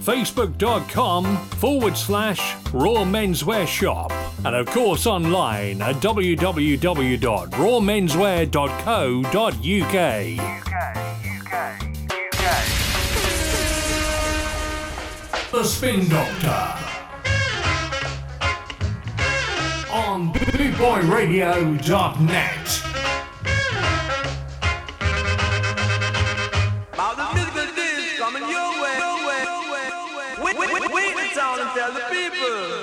facebook.com forward slash raw menswear shop and of course online at www.rawmenswear.co.uk. The Spin Doctor on bootboyradio.net. tell the people.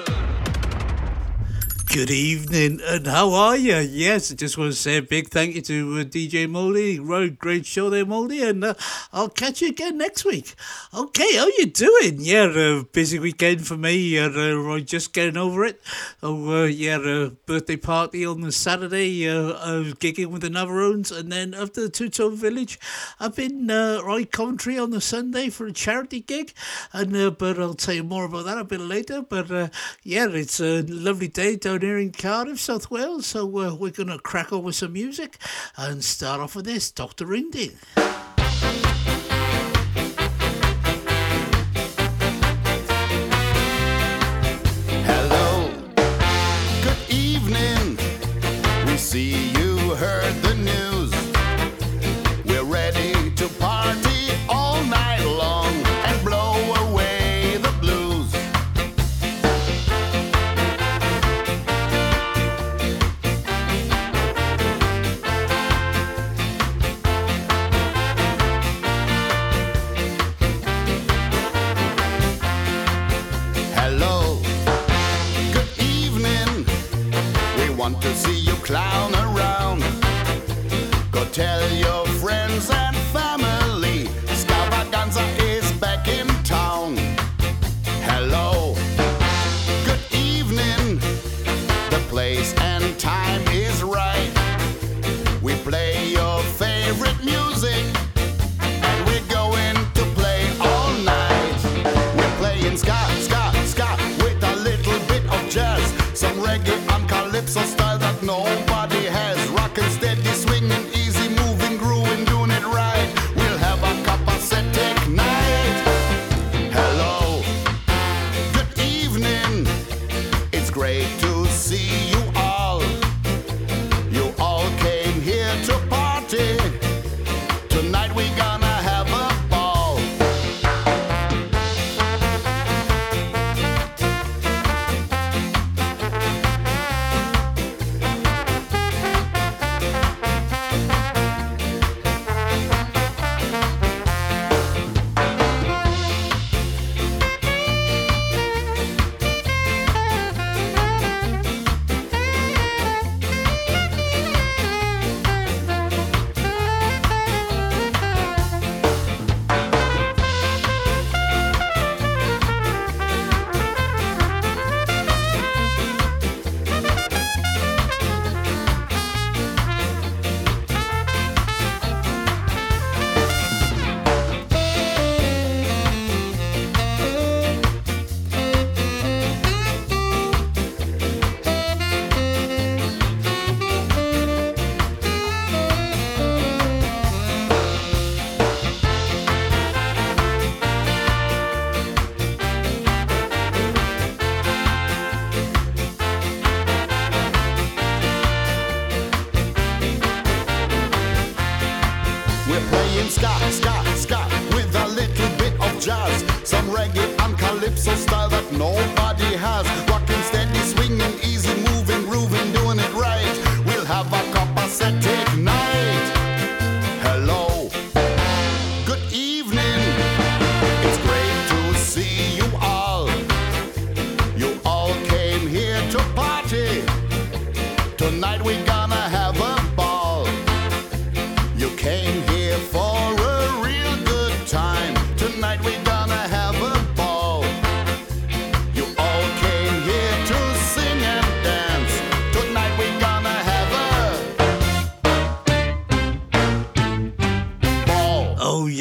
Good evening, and how are you? Yes, I just want to say a big thank you to uh, DJ Moldy. Road great show there, Moldy, and uh, I'll catch you again next week. Okay, how you doing? Yeah, uh, busy weekend for me. Uh, uh, just getting over it. Oh, uh, yeah, uh, birthday party on the Saturday. Uh, was gigging with the Navarones, and then after the Two Tone Village, I've been uh, right Coventry on the Sunday for a charity gig, and uh, but I'll tell you more about that a bit later. But uh, yeah, it's a lovely day down here in Cardiff, South Wales. So uh, we're gonna crack on with some music and start off with this, Doctor Ringding.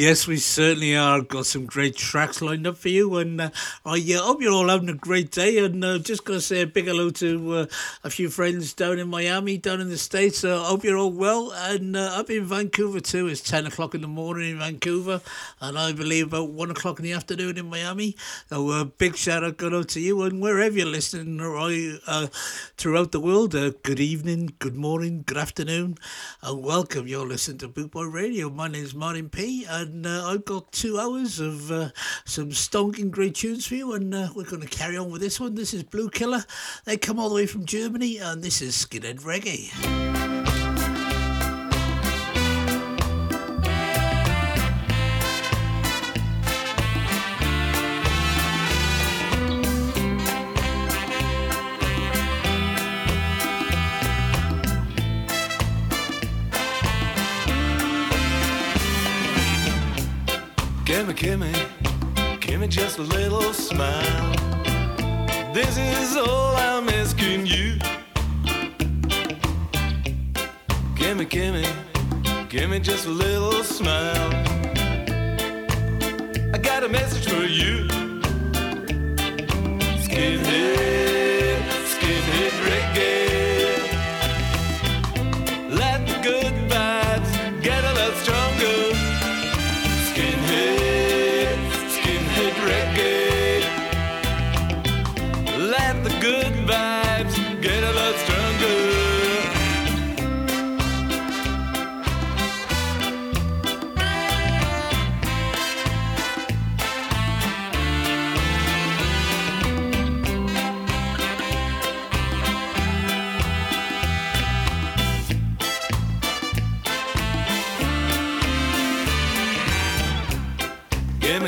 Yes, we certainly are. Got some great tracks lined up for you, and uh, I uh, hope you're all having a great day. And uh, just going to say a big hello to uh, a few friends down in Miami, down in the States. I hope you're all well. And uh, up in Vancouver too. It's 10 o'clock in the morning in Vancouver, and I believe about 1 o'clock in the afternoon in Miami. So a big shout out go out to you, and wherever you're listening uh, throughout the world, good evening, good morning, good afternoon, and welcome. You're listening to Bootboy Radio. My name is Martyn P and uh, I've got two hours of uh, some stonking great tunes for you, and uh, we're going to carry on with this one. This is Bluekilla. They come all the way from Germany, and this is Skinhead Reggae. Gimme, gimme, gimme just a little smile. This is all I'm asking you. Gimme, gimme, gimme just a little smile. I got a message for you. Skinhead,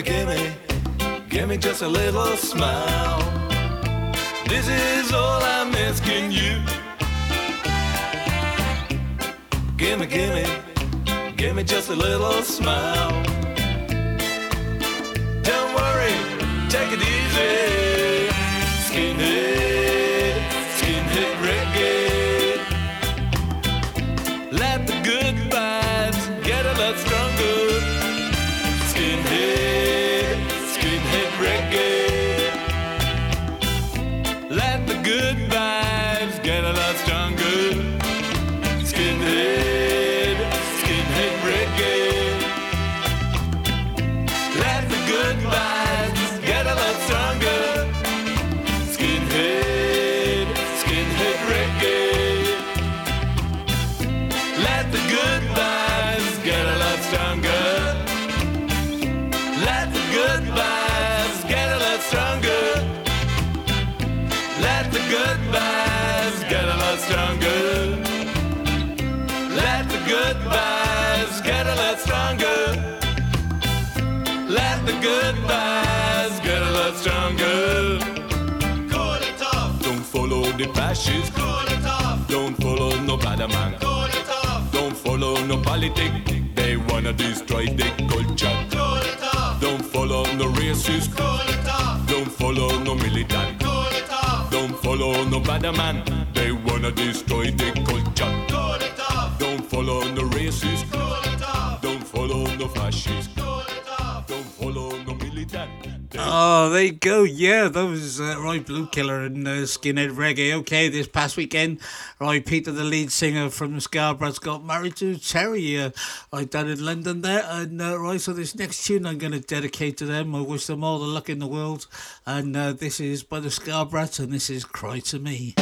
Gimme, gimme, gimme just a little smile. This is all I'm asking you. Gimme, gimme, gimme just a little smile. Don't worry, take it easy. The fascists. Cool it off. Don't follow no bad man. Cool it off. Don't follow no politic. They wanna destroy the culture. Cool it off. Don't follow no racist. Cool it off. Don't follow no militant. Cool it off. Don't follow no bad man. They wanna destroy the culture. Cool it off. Don't follow no racist. Cool it off. Don't follow no fascist. Oh, there you go. Yeah, that was uh, Roy Bluekilla and uh, Skinhead Reggae. Okay, this past weekend, Roy Peter, the lead singer from Scarboroughs, got married to Terry uh, right down in London there. And uh, right, so this next tune I'm going to dedicate to them. I wish them all the luck in the world. And uh, this is by the Scarboroughs, and this is Cry to Me.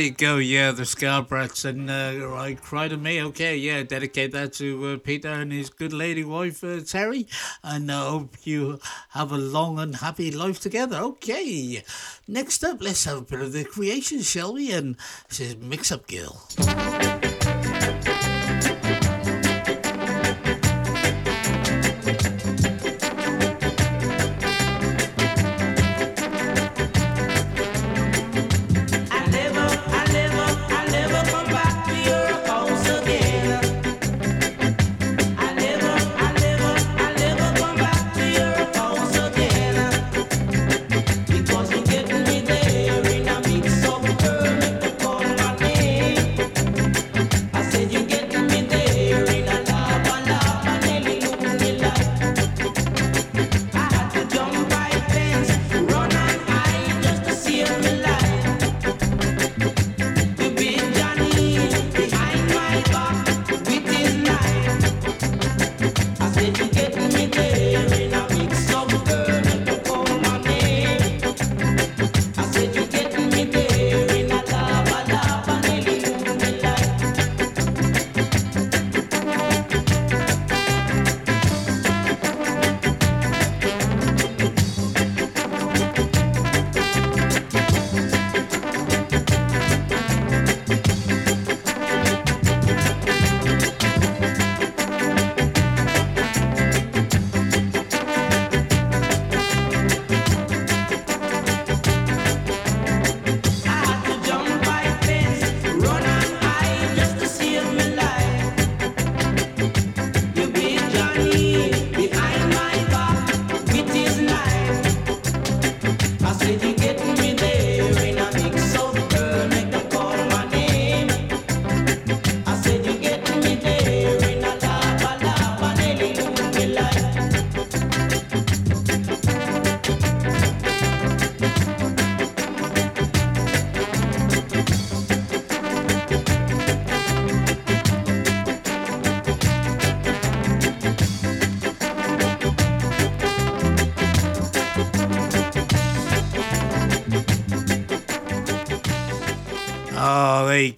There you go. Yeah, the Scarbrats. And uh, I cry to me. Okay, yeah, dedicate that to uh, Peter and his good lady wife, uh, Terry. And I hope you have a long and happy life together. Okay. Next up, let's have a bit of the creation, shall we? And this is Mix Up Girl.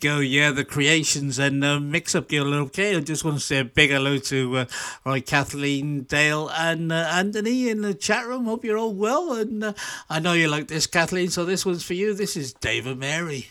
go. Yeah, the creations and uh, mix up your little. I just want to say a big hello to uh, my Kathleen, Dale, and uh, Anthony in the chat room. Hope you're all well. And uh, I know you like this, Kathleen, so this one's for you. This is David Mary.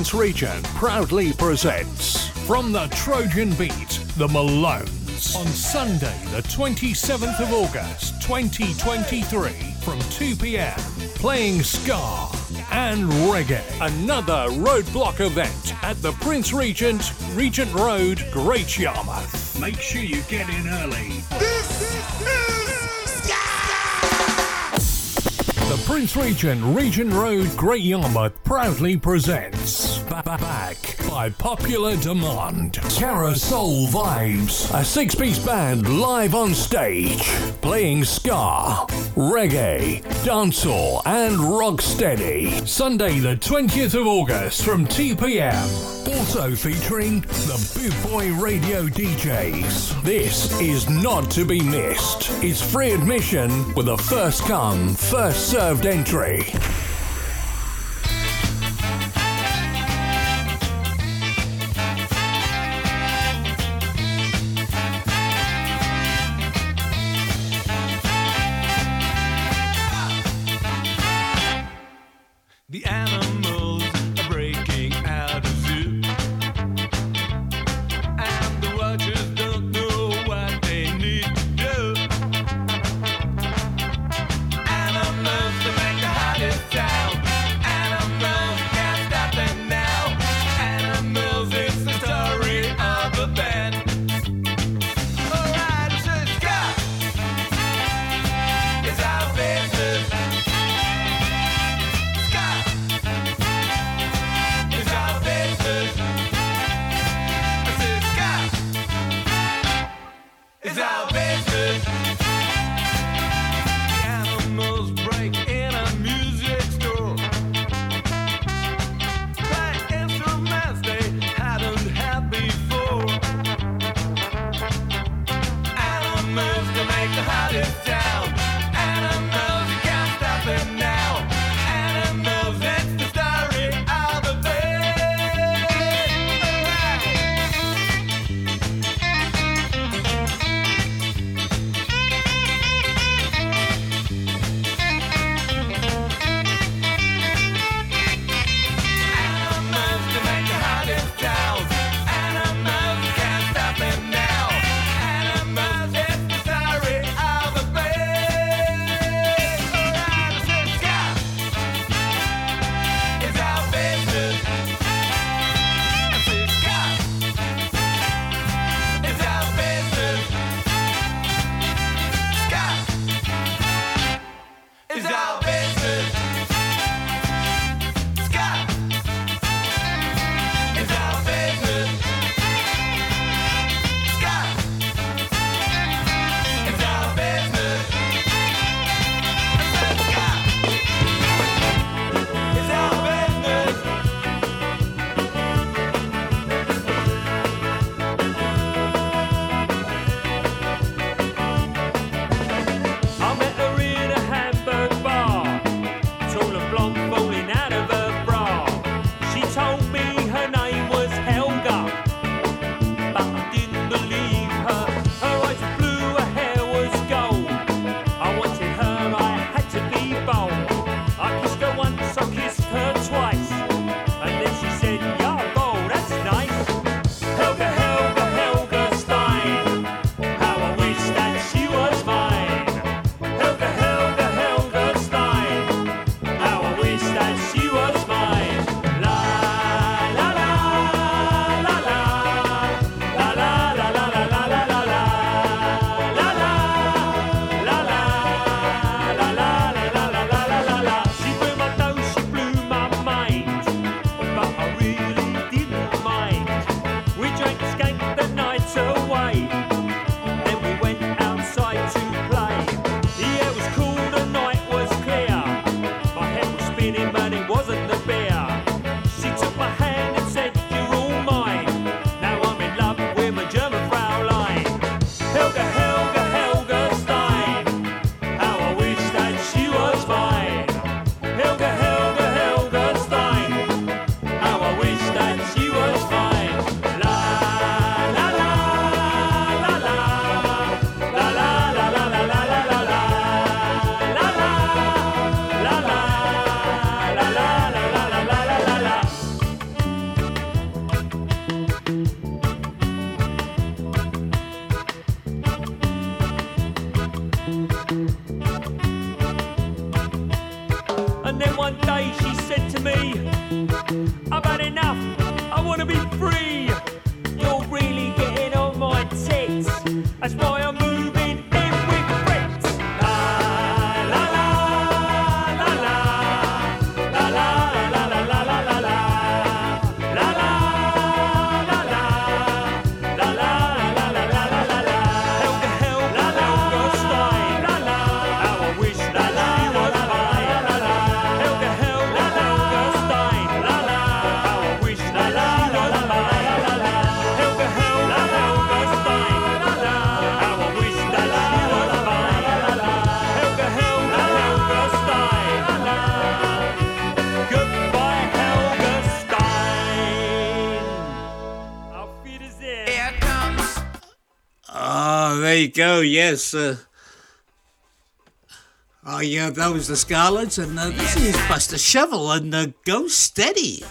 Prince Regent proudly presents From the Trojan Beat, The Malones, on Sunday, the 27th of August, 2023, from 2 pm, playing Ska and Reggae. Another roadblock event at the Prince Regent, Regent Road, Great Yarmouth. Make sure you get in early. This is Ska! The Prince Regent, Regent Road, Great Yarmouth proudly presents back by popular demand. Terra Soul Vibes, a six piece band live on stage, playing ska, reggae, dancehall, and rocksteady. Sunday, the 20th of August from 2 pm. Also featuring the Boot Boy Radio DJs. This is not to be missed. It's free admission with a first come, first served entry. you go. Yes. Uh, oh yeah, that was the Scarlets, and uh, this is Buster Shuffle and uh, Go Steady.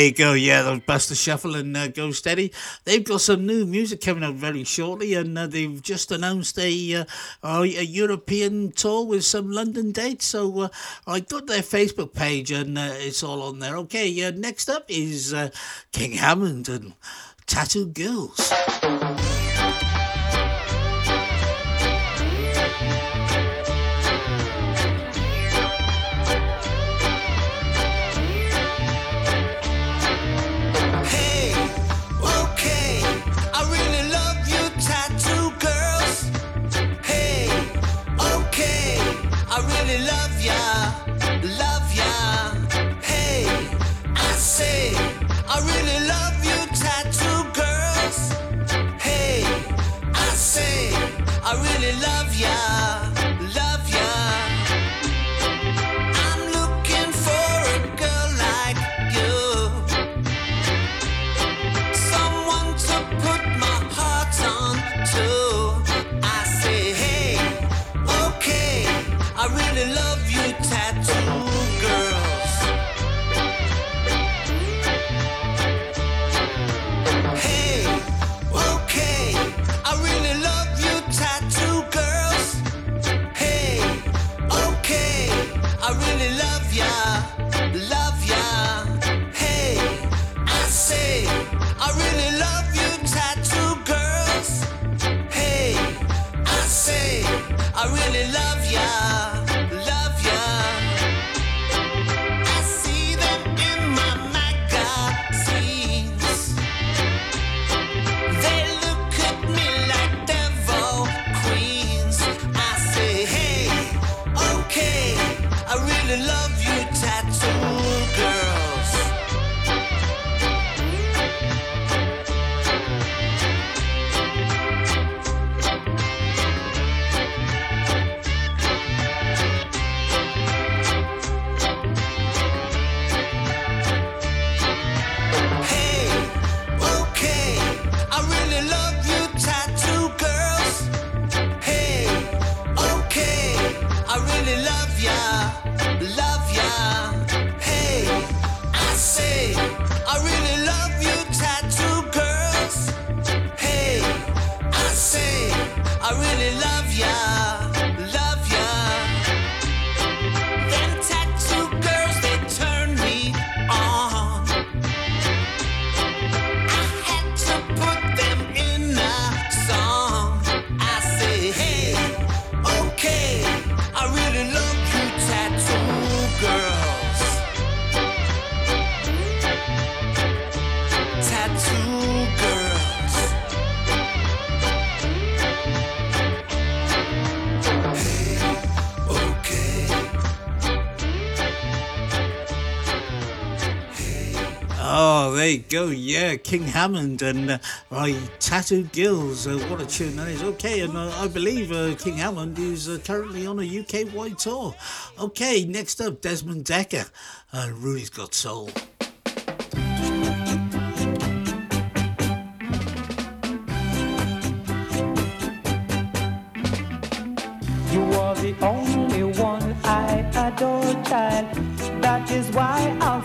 There you go. Yeah, those Buster Shuffle and uh, Go Steady. They've got some new music coming out very shortly, and uh, they've just announced a, uh, a European tour with some London dates. So uh, I got their Facebook page, and uh, it's all on there. Okay, uh, next up is uh, King Hammond and Tattoo Girls. yeah. Go. Yeah, King Hammond and uh, Tattooed Gills. Uh, what a tune that is. Okay, and uh, I believe uh, King Hammond is uh, currently on a UK wide tour. Okay, next up, Desmond Dekker. Uh, Rudy's Got Soul. You are the only one I adore, child. That is why I'll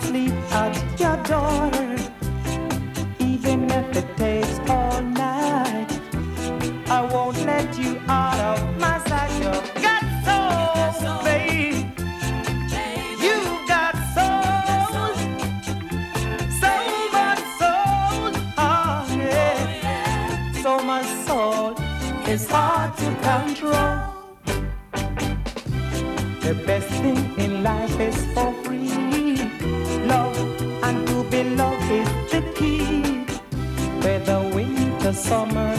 is for free. Love and to be loved is the key. Whether winter, summer,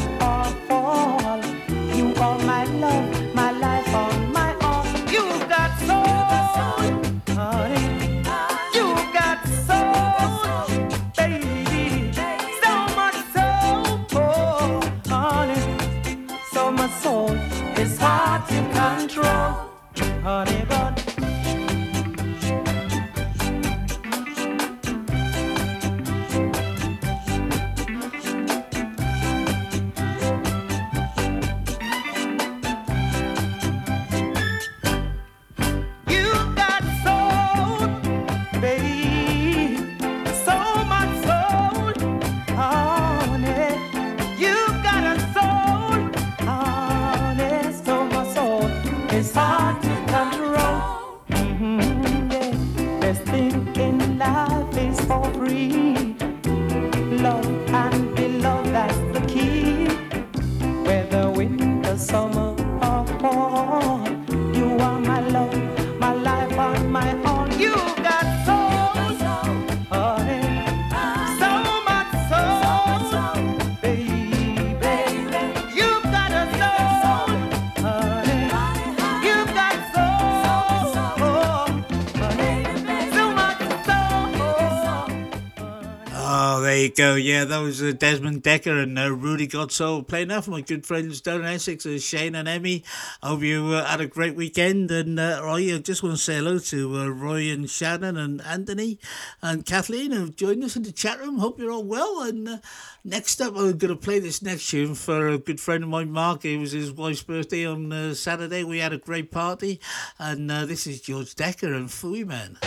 go. Yeah, that was uh, Desmond Dekker and uh, Rudie Got Soul playing for my good friends down in Essex, uh, Shane and Emmy. Hope you uh, had a great weekend. And uh, Roy, I just want to say hello to uh, Roy and Shannon and Anthony and Kathleen who've joined us in the chat room. Hope you're all well. And uh, next up, I'm going to play this next tune for a good friend of mine, Mark. It was his wife's birthday on uh, Saturday. We had a great party. And uh, this is George Dekker and Fooey Man.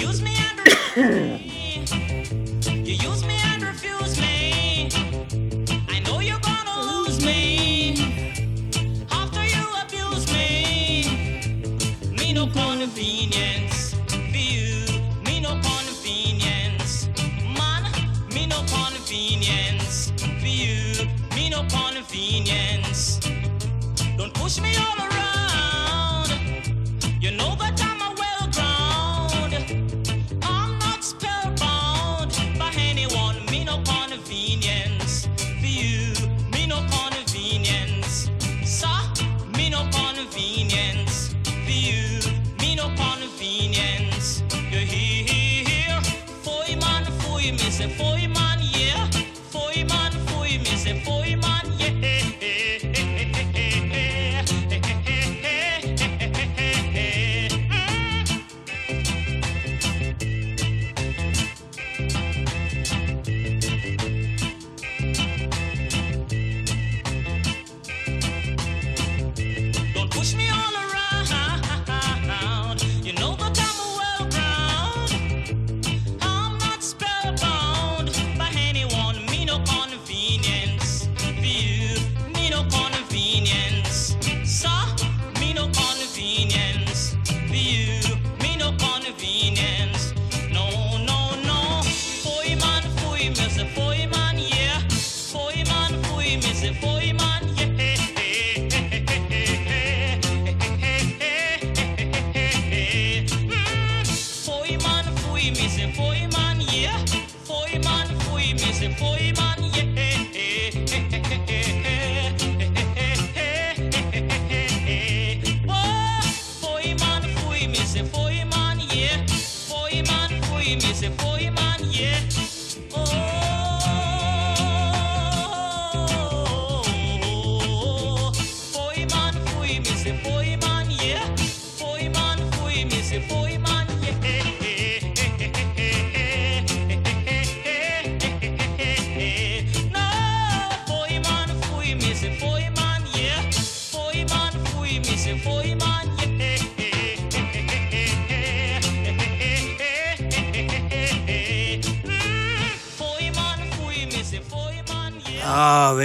Use me and refuse. You use me and refuse me. I know you're gonna lose me after you abuse me. Me no convenience for you. Me no convenience, man. Me no convenience for you. Me no convenience. Don't push me all around.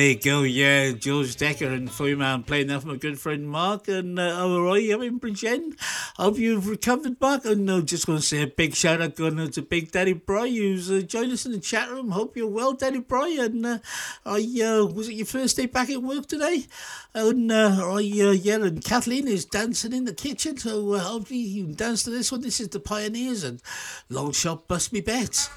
You go. Yeah, George Dekker and Man playing that for my good friend Mark and uh, oh, Roy in Bridgend. Hope you've recovered, Mark. And I uh, just going to say a big shout out going to Big Daddy Bry, who's uh, joined us in the chat room. Hope you're well, Daddy Bry. And uh, I uh, was it your first day back at work today? And uh, I, uh, yeah, and Kathleen is dancing in the kitchen. So uh, hopefully you can dance to this one. This is the Pioneers and Long Shot Bust Me Bet.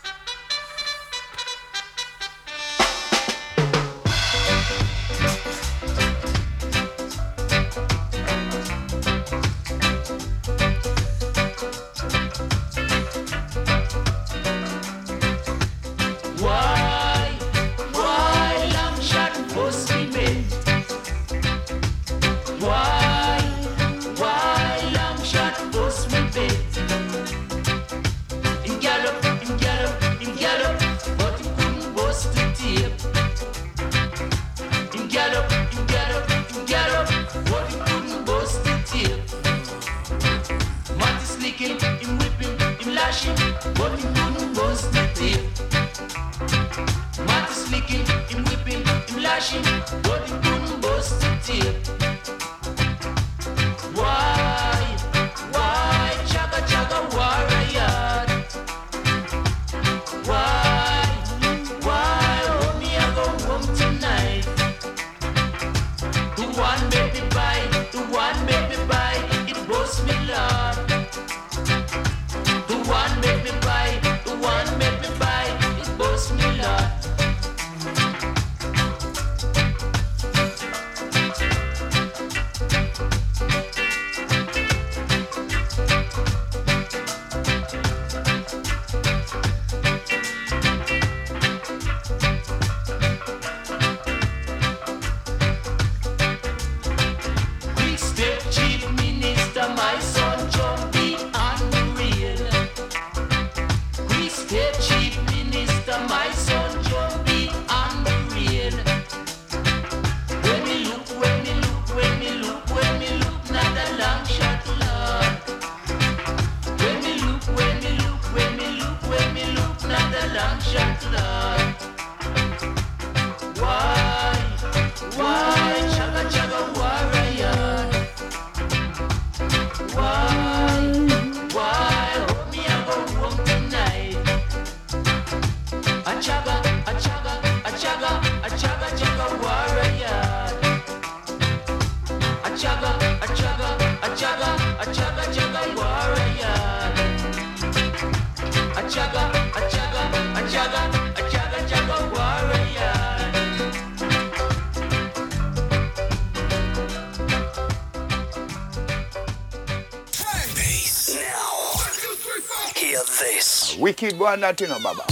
Wicked one, that you oh, know, Baba.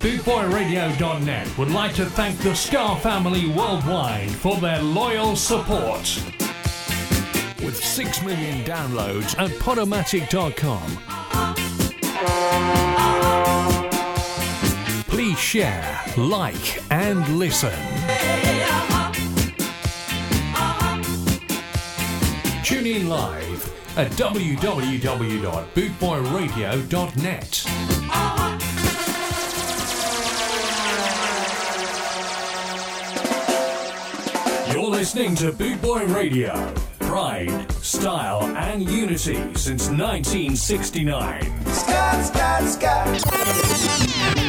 BootboyRadio.net would like to thank the Star family worldwide for their loyal support. With 6 million downloads at Podomatic.com. Please share, like, and listen. Tune in live at www.bootboyradio.net. You're listening to Bootboy Radio. Pride, style, and unity since 1969. Scott, Scott, Scott.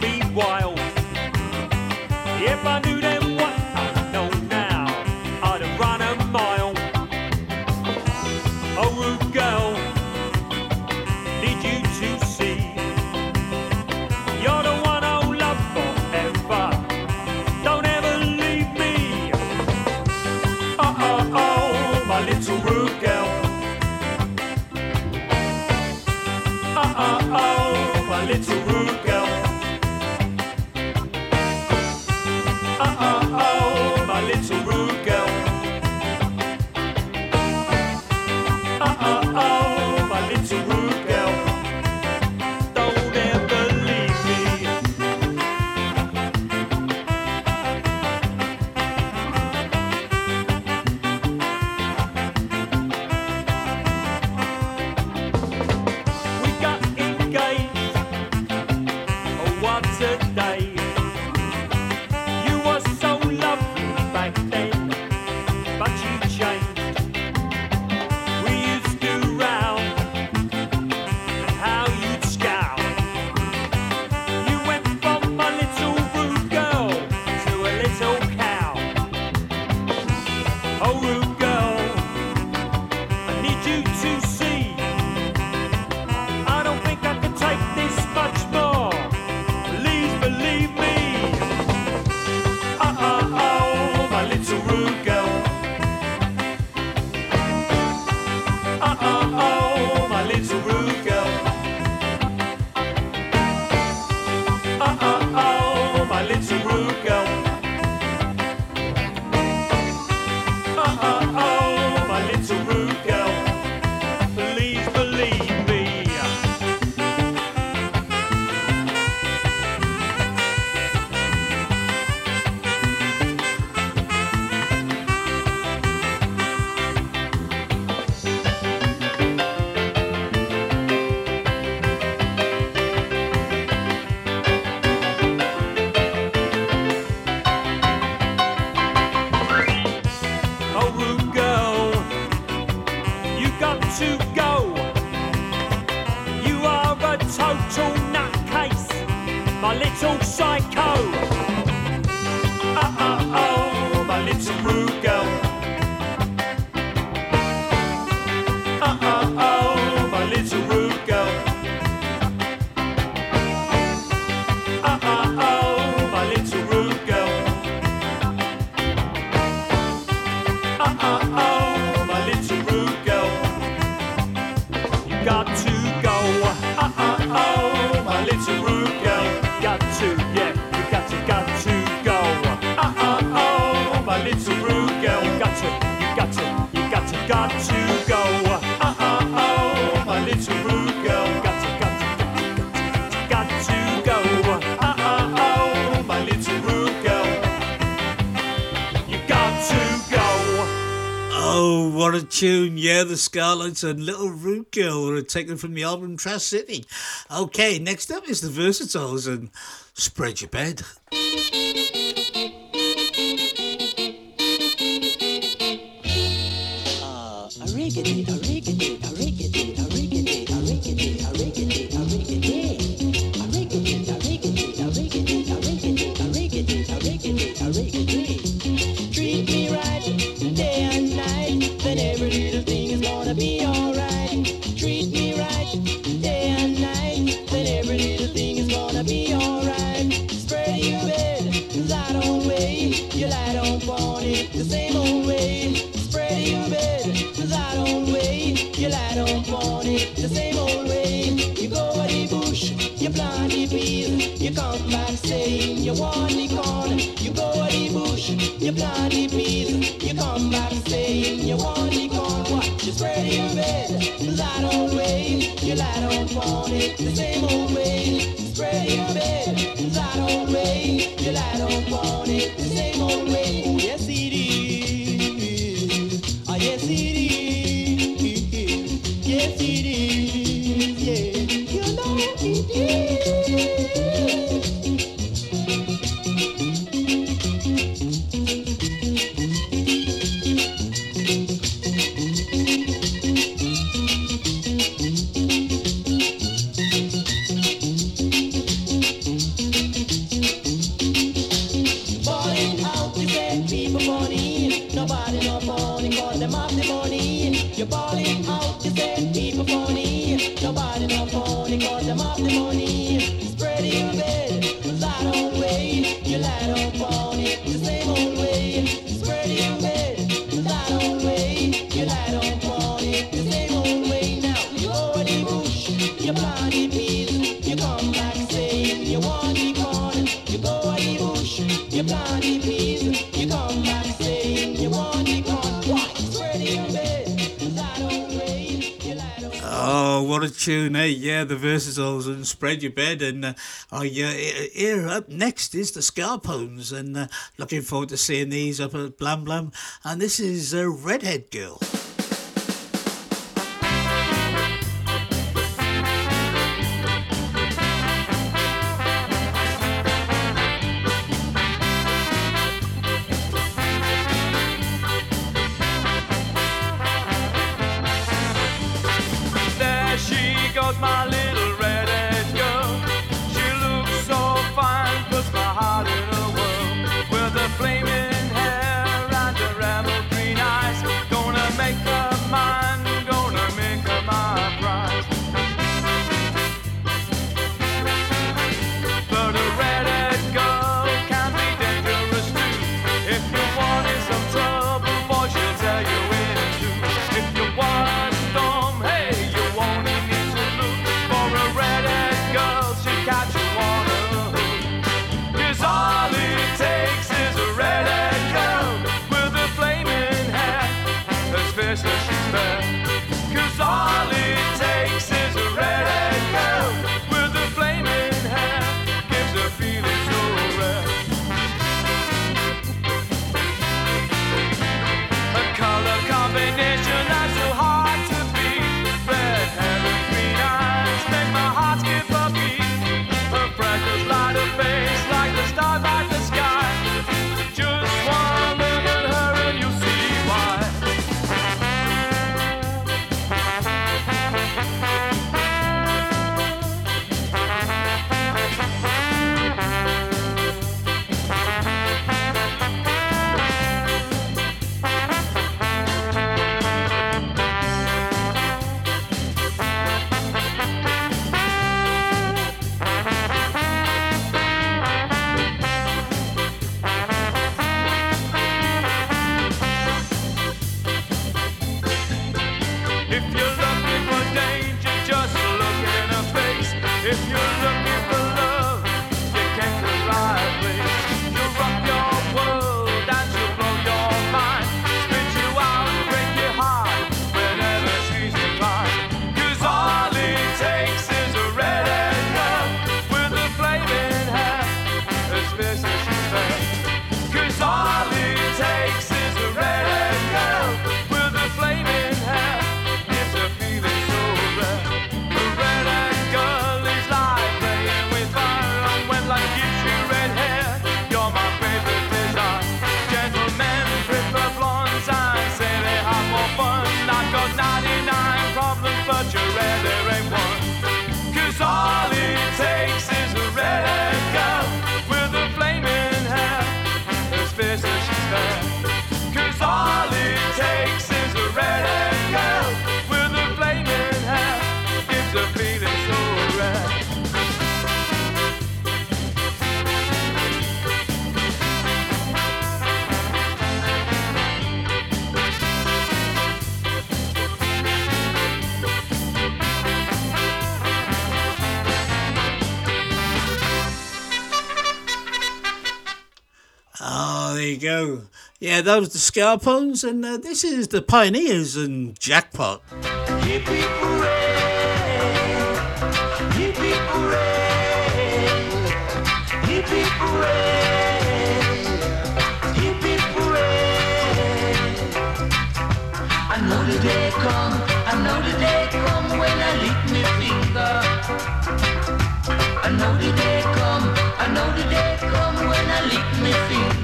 be wild. If I knew tune Yeah the scarlets and Little root Girl were taken from the album Trash City. Okay, next up is the Versatiles and Spread Your Bed. The Versatiles and Spread Your Bed. And uh, oh, yeah, here up next is the Scarpones. And uh, looking forward to seeing these up at Blam Blam. And this is uh, Redhead Girl. Yeah, that was the Scarpones, and uh, this is the Pioneers and Jackpot. I know the day come, I know the day come when I lick finger.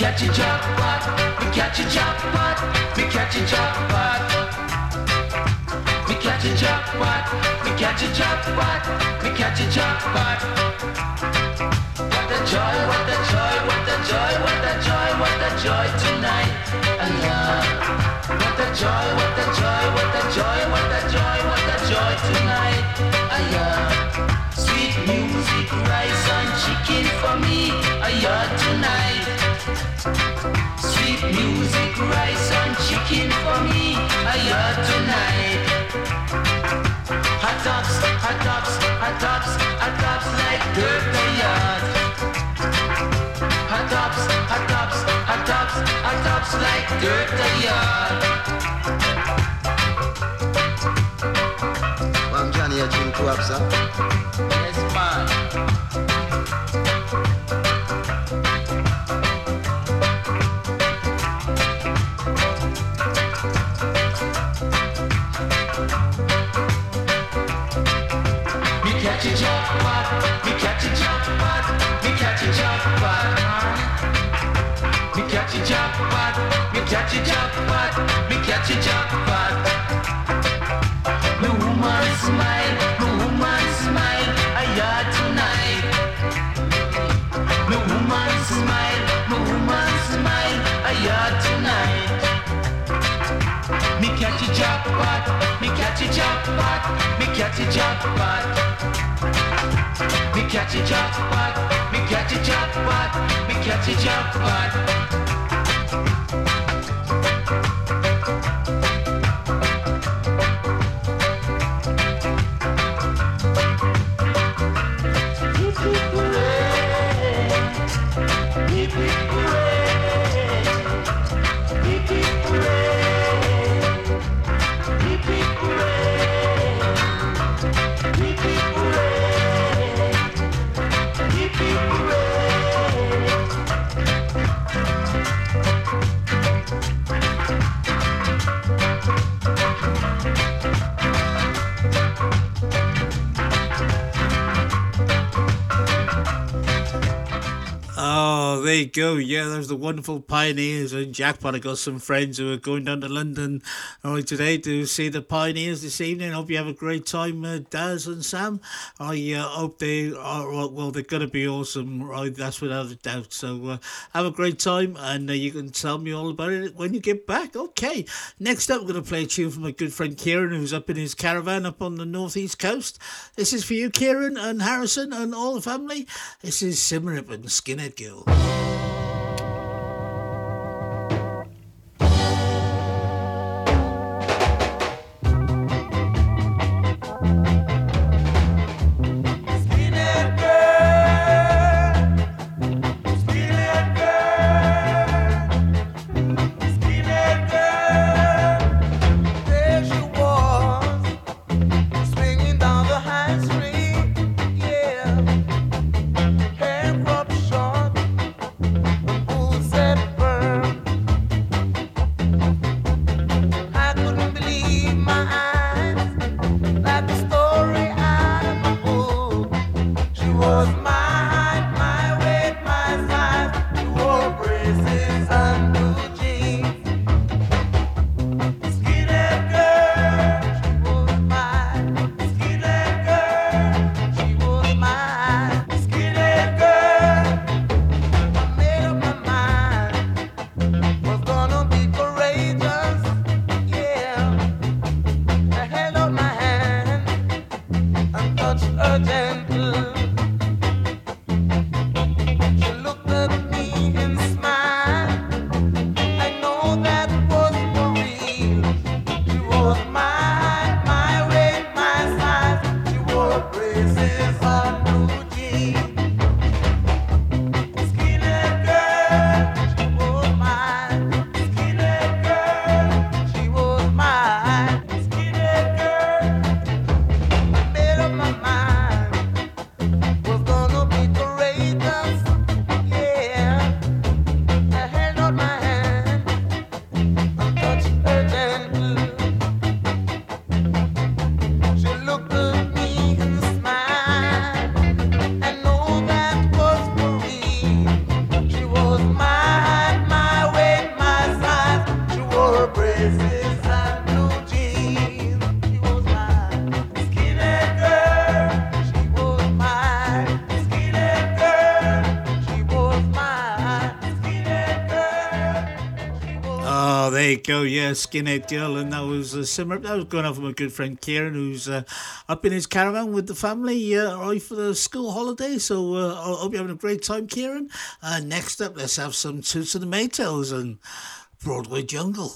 Catch a jackpot, me catch a jackpot, me catch a jackpot. Me catch a jackpot, me catch a jackpot, me catch a jackpot. What a joy, what a joy, what a joy, what a joy, what a joy tonight. Ah, yeah. What a joy, what a joy, what a joy, what a joy, what a joy tonight. Ah, yeah. Sweet music, rice and chicken for me. Ah, yeah, tonight. Sweet music, rice and chicken for me, I heard tonight. Hot tops, hot tops, hot tops, hot tops like dirt I yard. Hot tops, hot tops, hot tops, hot tops like dirt I yard. Well, I'm Johnny, I drink two ups, huh? Catch a jackpot, me catch a jackpot. Me woman smile, me woman smile, I yard tonight. Me woman smile, me woman smile, I yard tonight. Me catch a jackpot, me catch a jackpot, me catch a jackpot. Me catch a jackpot, me catch a jackpot, me catch a jackpot. There you go. Yeah, there's the wonderful Pioneers and Jackpot. I got some friends who are going down to London right, today to see the Pioneers this evening. Hope you have a great time, uh, Daz and Sam. I uh, hope they are, well, well, they're going to be awesome, right? That's without a doubt. So uh, have a great time and uh, you can tell me all about it when you get back. Okay, next up, we're going to play a tune from my good friend Kieran, who's up in his caravan up on the northeast coast. This is for you, Kieran and Harrison and all the family. This is Symarip and Skinhead Girl. Thank you. There you go. Yeah, Skinhead Girl, and that was uh, Simmer. That was going off with my good friend Kieran, who's uh, up in his caravan with the family, uh, right for the school holiday. So uh, I hope you're having a great time, Kieran. Uh, next up, let's have some Toots of the Maytals and Broadway Jungle.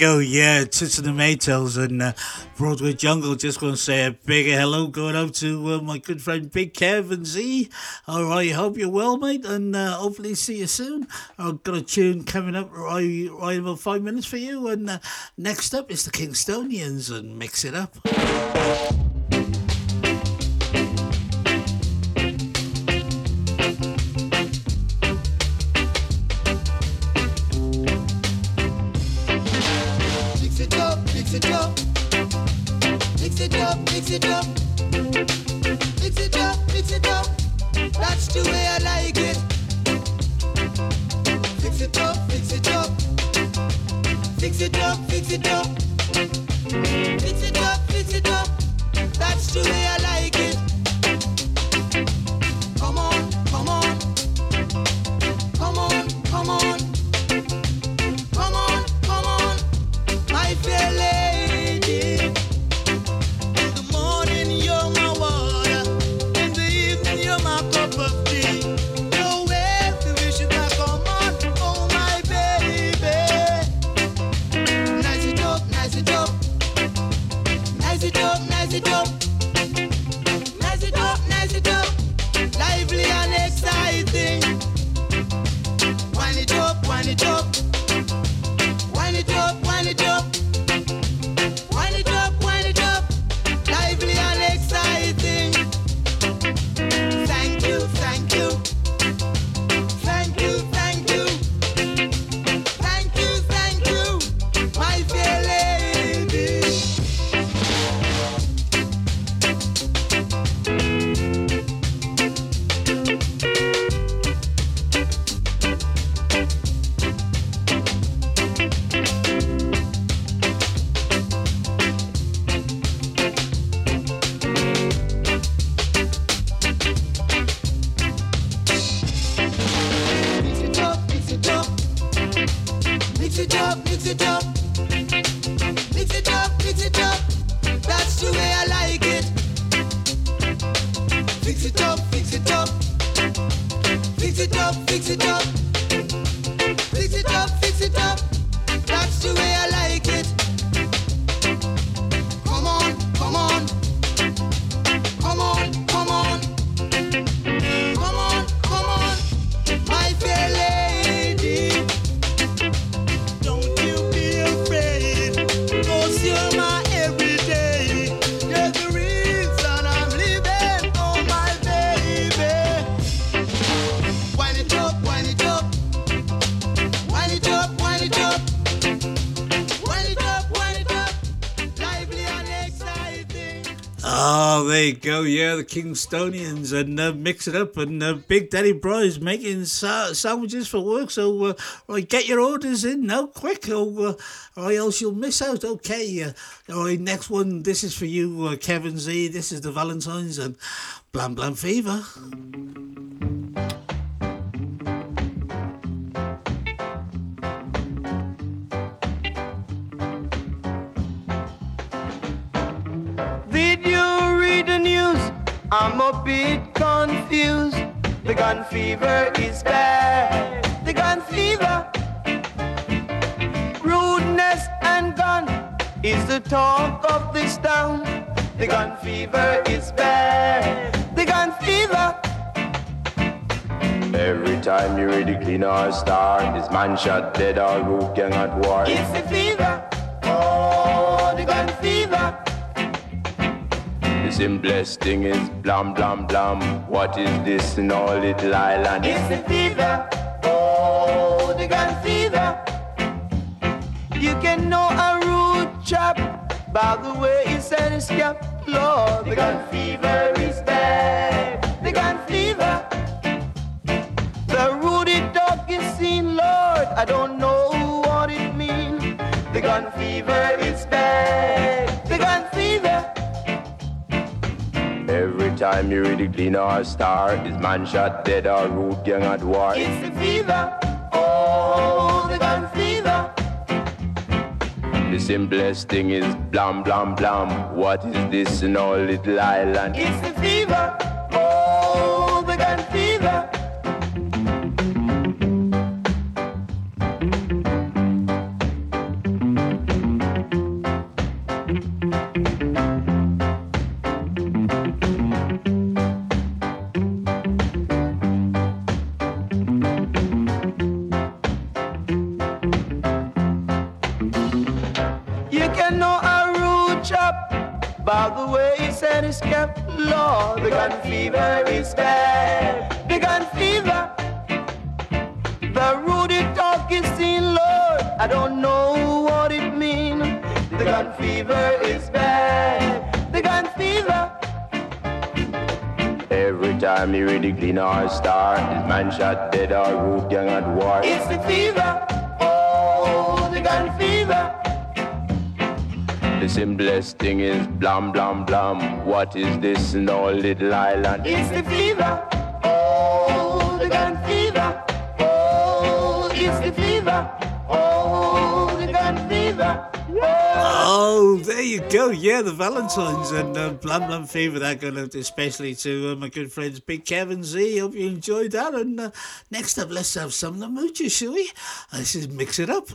Go. Yeah, Toots the Maytals and uh, Broadway Jungle. Just want to say a big hello going out to uh, my good friend Big Kev and Z. All right, hope you're well, mate, and uh, hopefully see you soon. I've got a tune coming up right, right about five minutes for you. And uh, next up is the Kingstonians and Mix It Up. It up, fix it up. You go. Yeah, the Kingstonians and uh, mix it up. And uh, Big Daddy Bro is making sa- sandwiches for work. So, uh, right, get your orders in now, quick, or, uh, or else you'll miss out. Okay. Uh, all right, next one. This is for you, uh, Kevin Z. This is the Valentines and Blam Blam Fever. This man shot dead or root gang at war. It's the fever. Oh, the gun fever. The simplest thing is blam blam blam. What is this in all little island? It's the fever. Oh, the gun fever. You can know a rude chap by the way he said his cap. Lord, the gun fever is bad. Gun fever is bad. The gun fever. Every time you read the clean or star, this man shot dead or root gang at war. It's the fever. Oh, the gun fever. The simplest thing is blam blam blam. What is this in all little island? It's the fever. Fever is bad. The gun fever. The Rudy talking scene, Lord, I don't know what it means. The gun fever is bad. The gun fever. Every time you read the clean or star, this man shot dead or root young at war. It's the fever. Oh, the gun fever. The simplest thing is blam blam blam. What is this in our little island? It's the fever. Oh, the gun fever. Oh, it's the fever. Oh, the gun fever. Oh, there you go. Yeah, the Valentines and uh, Blam Blam Fever. That going out especially to uh, my good friends Big Kevin Z. Hope you enjoyed that. And uh, next up, let's have some of the mooches, shall we? Let's just mix it up.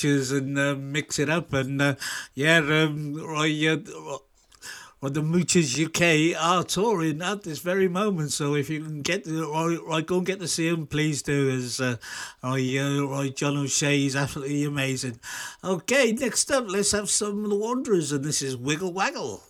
Mooches and uh, mix it up. And uh, yeah, um, right, uh, well, the Mooches UK are touring at this very moment. So if you can get right go and get to see them, please do. As uh, right, uh, right, John O'Shea is absolutely amazing. Okay, next up, let's have some of the Wanderers, and this is Wiggle Waggle.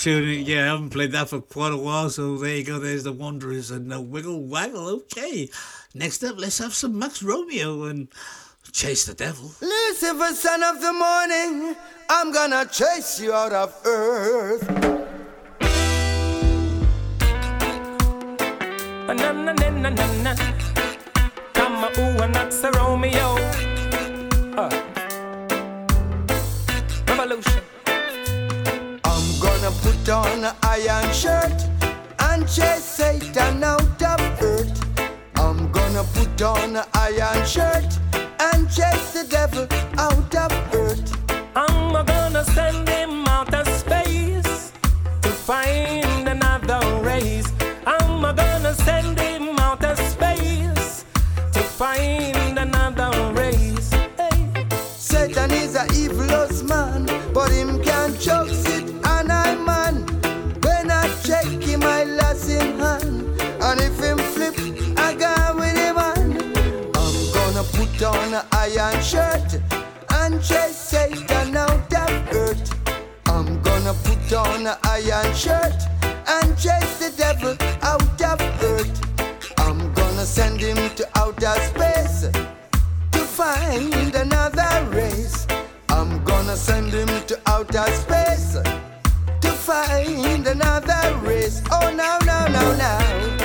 Tune. Yeah, I haven't played that for quite a while, so there you go. There's the Wanderers and the Wiggle Waggle. Okay. Next up, let's have some Max Romeo and Chase the Devil. Lucifer, son of the morning, I'm gonna chase you out of earth. Na na na na na na. Come on, ooh, and that's a Romeo. Uh. Revolution. I'm gonna put on an iron shirt and chase Satan out of earth. I'm gonna put on an iron shirt and chase the devil out of earth. I'm gonna send him out of space to find another race. I'm gonna send him out of space to find another race. Satan is a evilous man, but him can't choke put on an iron shirt and chase Satan out of earth. I'm gonna put on an iron shirt and chase the devil out of earth. I'm gonna send him to outer space to find another race. I'm gonna send him to outer space to find another race. Oh, no, no, no, no.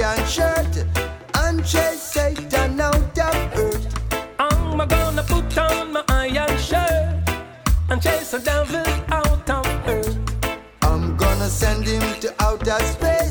Iron shirt and chase Satan out of earth. I'm gonna put on my iron shirt and chase the devil out of earth. I'm gonna send him to outer space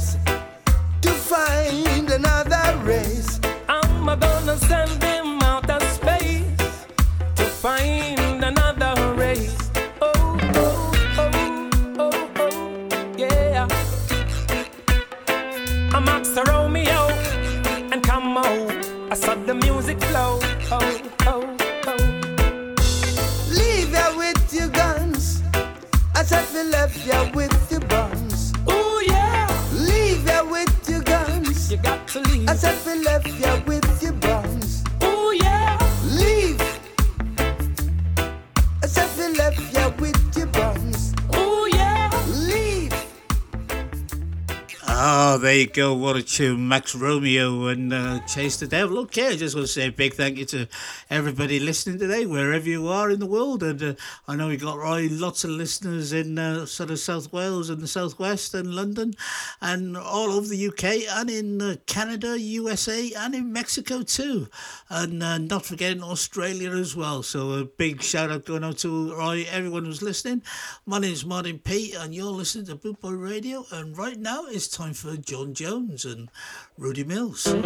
There you go. What a tune. Max Romeo and uh, Chase the Devil. Okay, I just want to say a big thank you to everybody listening today, wherever you are in the world. And uh, I know we got right, lots of listeners in uh, sort of South Wales and the Southwest and London and all over the UK and in uh, Canada, USA, and in Mexico too. And uh, not forgetting Australia as well. So a big shout out going out to everyone who's listening. My name is Martyn P, and you're listening to Boot Boy Radio. And right now it's time for John Jones and Rudy Mills. John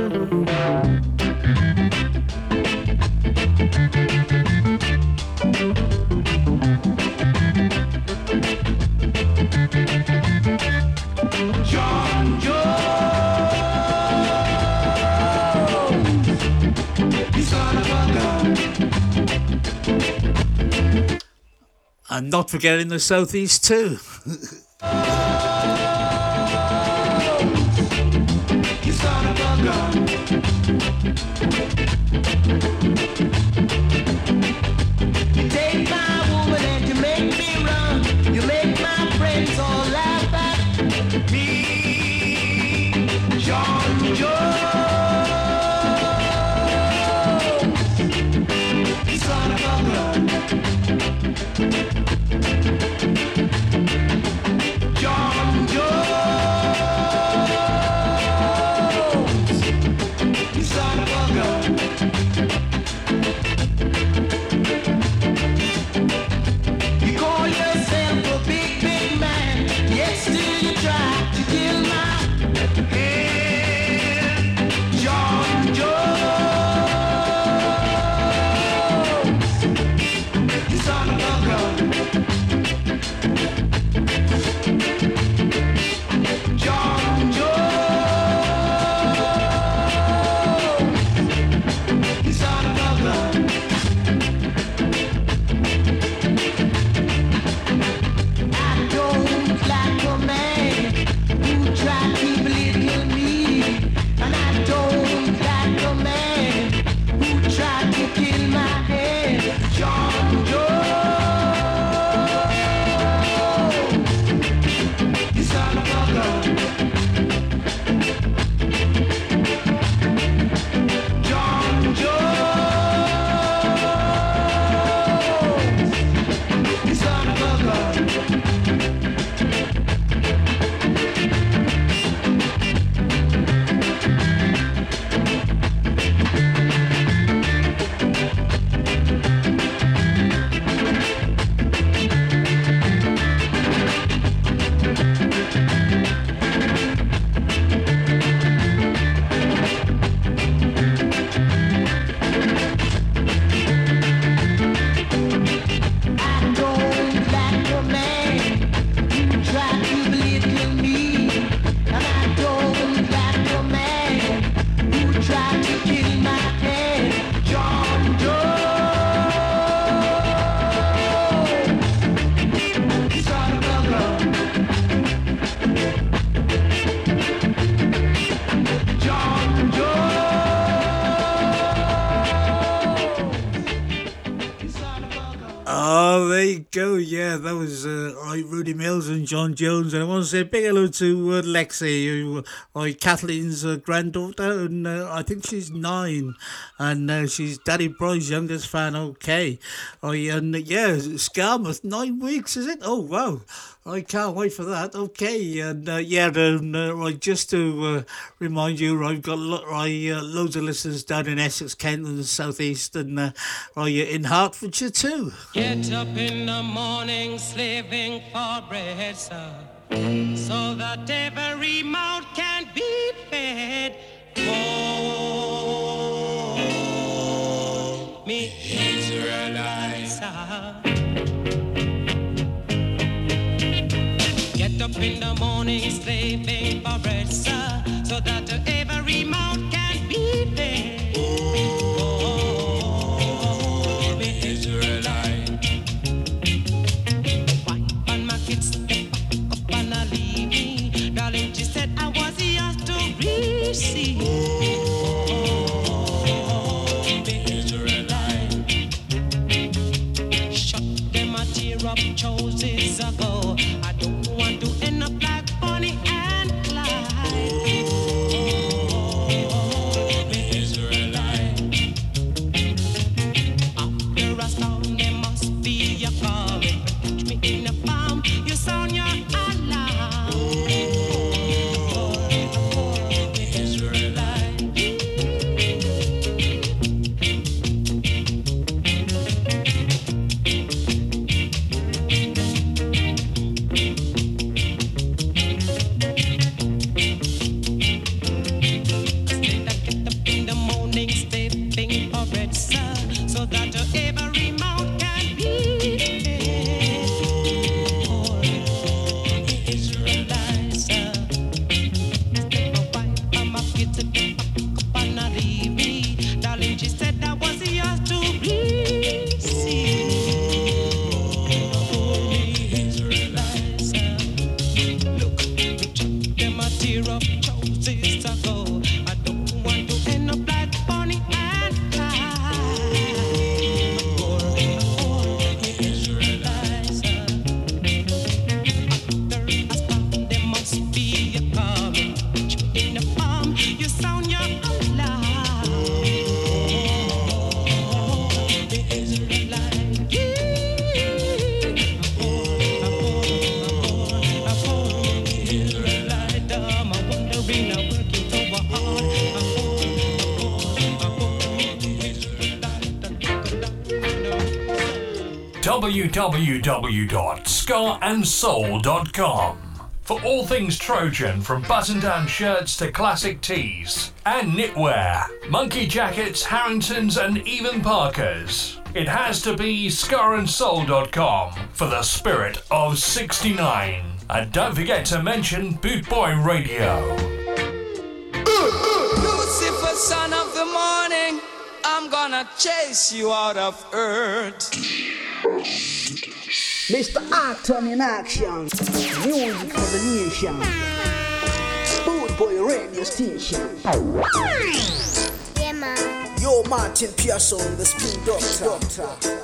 Jones, you son of a gun. And not forgetting the Southeast too. That was uh, Rudy Mills and John Jones. And I want to say a big hello to uh, Lexi, who, uh, Kathleen's uh, granddaughter, and uh, I think she's nine, and uh, she's Daddy Bry's youngest fan. Okay, I and yeah, Skamouth, nine weeks is it? Oh wow. I can't wait for that. Okay, and uh, yeah, and, uh, right, just to uh, remind you, I've got lo- right, uh, loads of listeners down in Essex, Kent, and the southeast, and uh, right, in Hertfordshire too. Get up in the morning slaving for bread, sir, so that every mouth can be fed. Oh, me in the morning slaving for bread, sir, so that every www.skaandsoul.com for all things Trojan from button down shirts to classic tees and knitwear, monkey jackets, Harringtons, and even Parkers. It has to be skaandsoul.com for the spirit of 69. And don't forget to mention Boot Boy Radio. Lucifer, son of the morning, I'm gonna chase you out of earth. Mr. Acton in action. Music for the nation. Boot Boy Radio Station. Yeah, man. Yo, Martyn Parson, the spin doctor.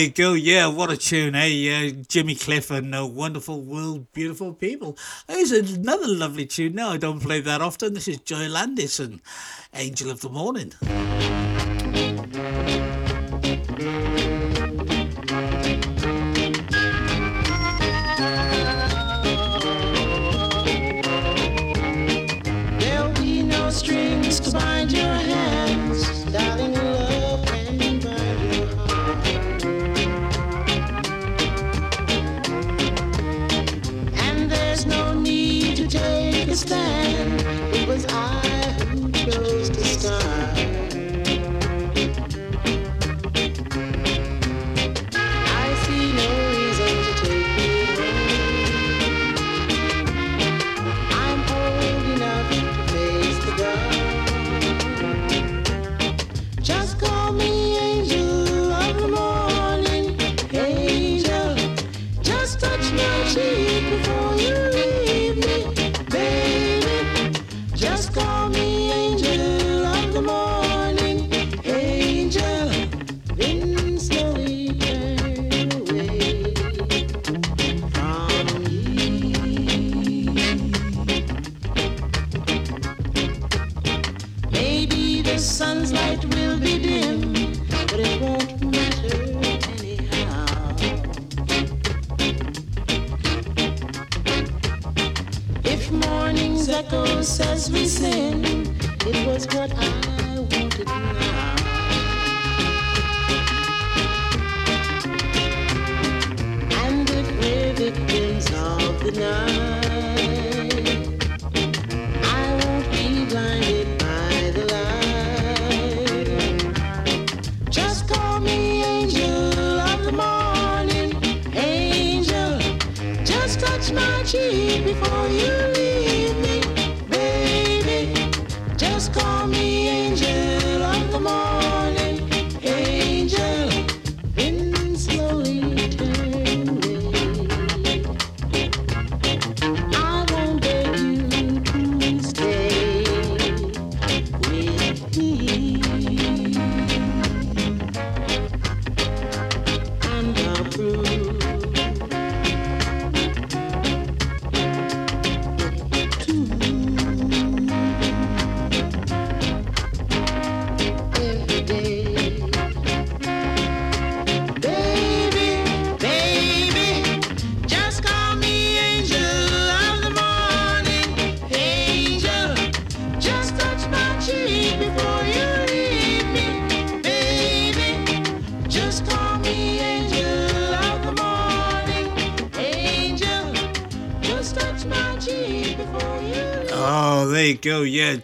you go. Yeah, what a tune, eh? Yeah, Jimmy Cliff and uh, Wonderful World, Beautiful People. Oh, There's another lovely tune. No, I don't play that often. This is Joya Landis and Angel of the Morning.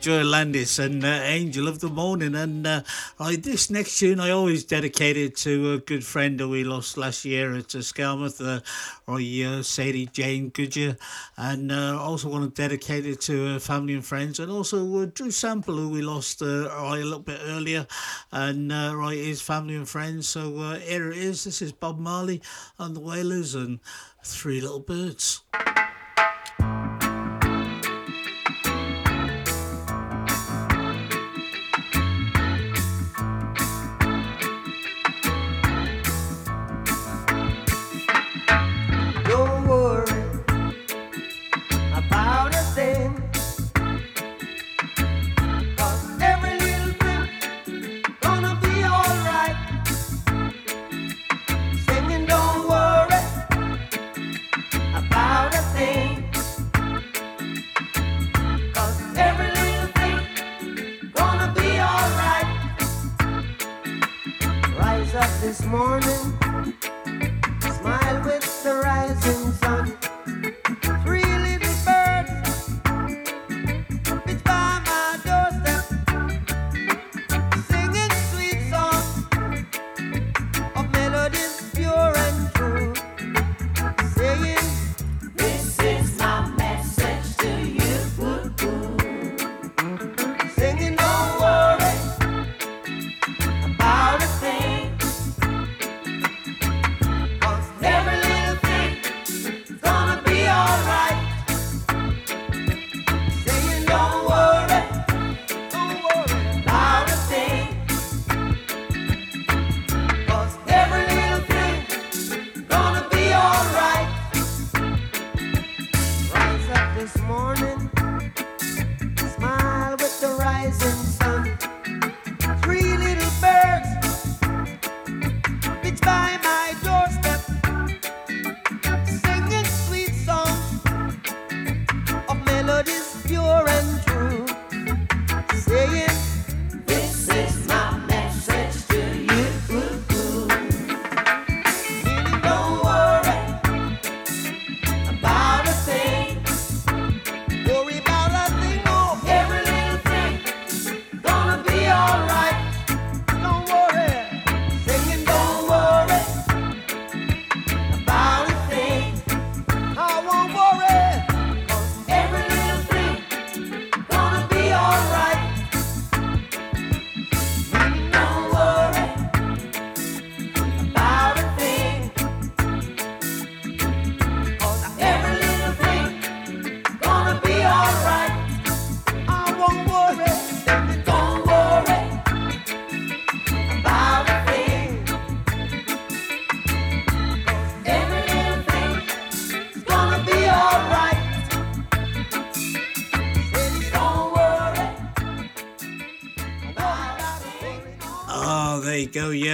Joya Landis and uh, Angel of the Morning. And uh, I, this next tune I always dedicated to a good friend that we lost last year at uh, Skamouth, uh, Roy, uh, Sadie Jane Goodyear. And uh, I also want to dedicate it to family and friends and also Drew Sample, who we lost Roy, a little bit earlier. And uh, Roy is family and friends. So here it is. This is Bob Marley and the Wailers and Three Little Birds.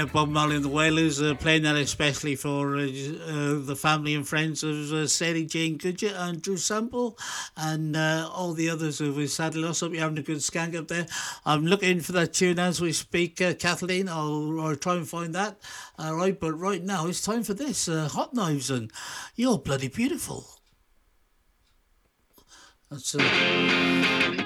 Bob Marley and the Wailers uh, playing that especially for uh, uh, the family and friends of uh, Jane Goodger and Drew Sample and uh, all the others who we sadly lost. Hope you're having a good skank up there. I'm looking for that tune as we speak, uh, Kathleen. I'll, I'll try and find that. All right, but right now it's time for this uh, Hot Knives and You're Bloody Beautiful. That's. Uh...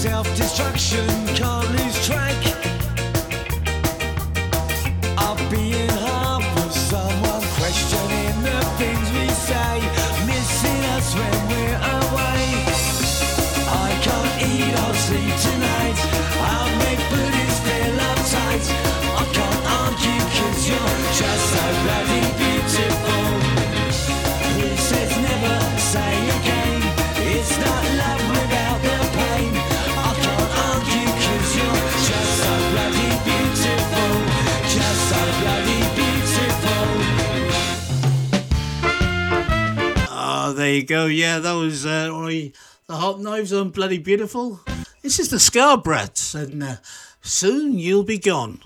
self-destruction, can't lose track of being you go. Yeah, that was uh, the hot knives on Bloody Beautiful. This is the Scarbrats, and uh, soon you'll be gone.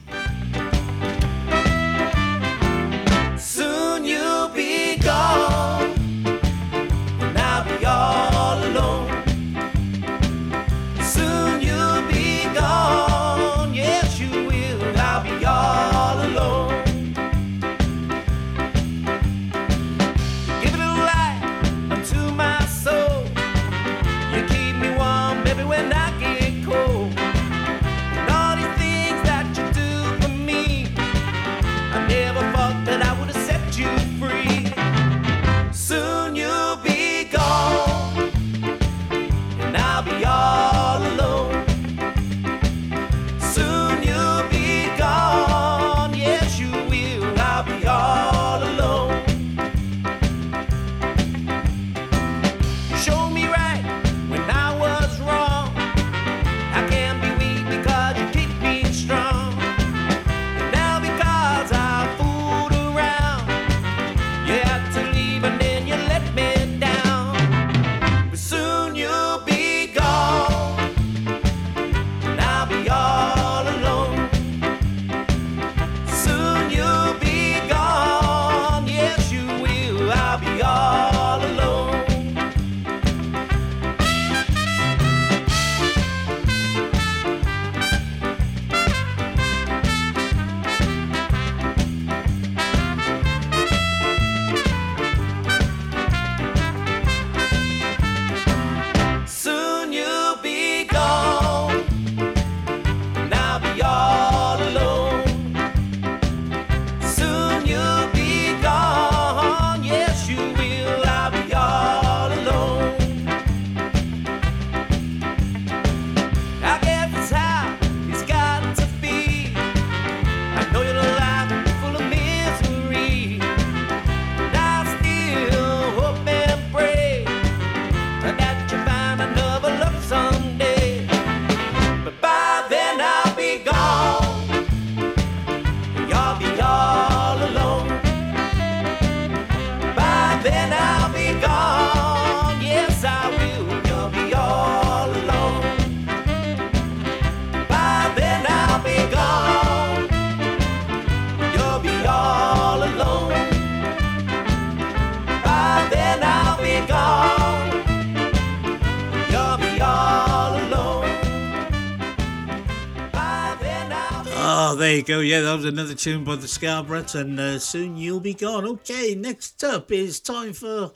There you go. Yeah, that was another tune by the Scarbrats, and uh, soon you'll be gone. Okay, next up is time for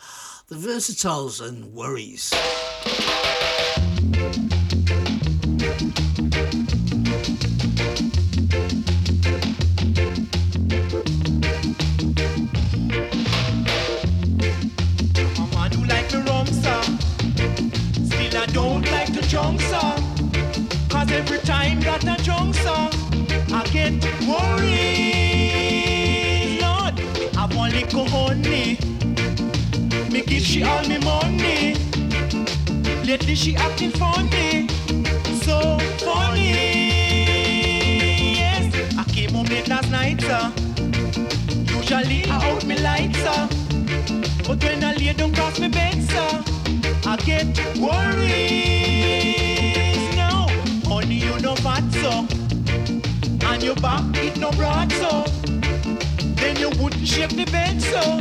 the Versatiles and Worries. So. Then you wouldn't shake the bed, so.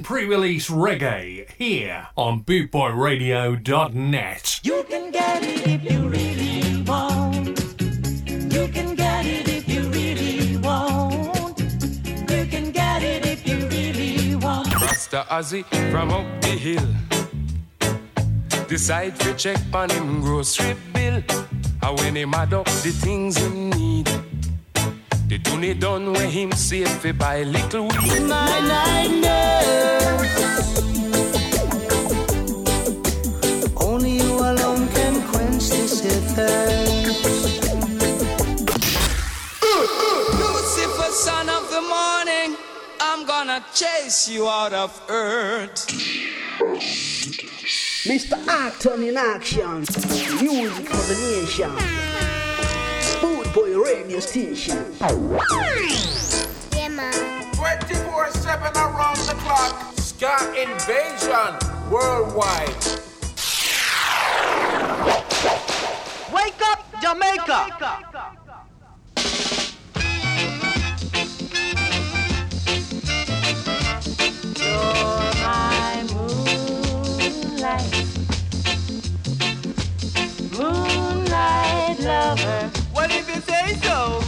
And pre release reggae here on bootboyradio.net. You can get it if you really want. You can get it if you really want. You can get it if you really want. Rasta Ozzy from up the hill. Decide to check on him grocery bill. And when him add up the things him need. The tune done when him save fi buy little weed. My night nurse. Only you alone can quench this thirst. Lucifer, son of the morning, I'm gonna chase you out of earth. Mr. Acton in action. Music for the nation. Boot Boy Radio Station. Yeah, man. 24 7 around the clock. Ska invasion worldwide. Wake up, Jamaica. You're my moonlight, moonlight lover. Well, if you say so,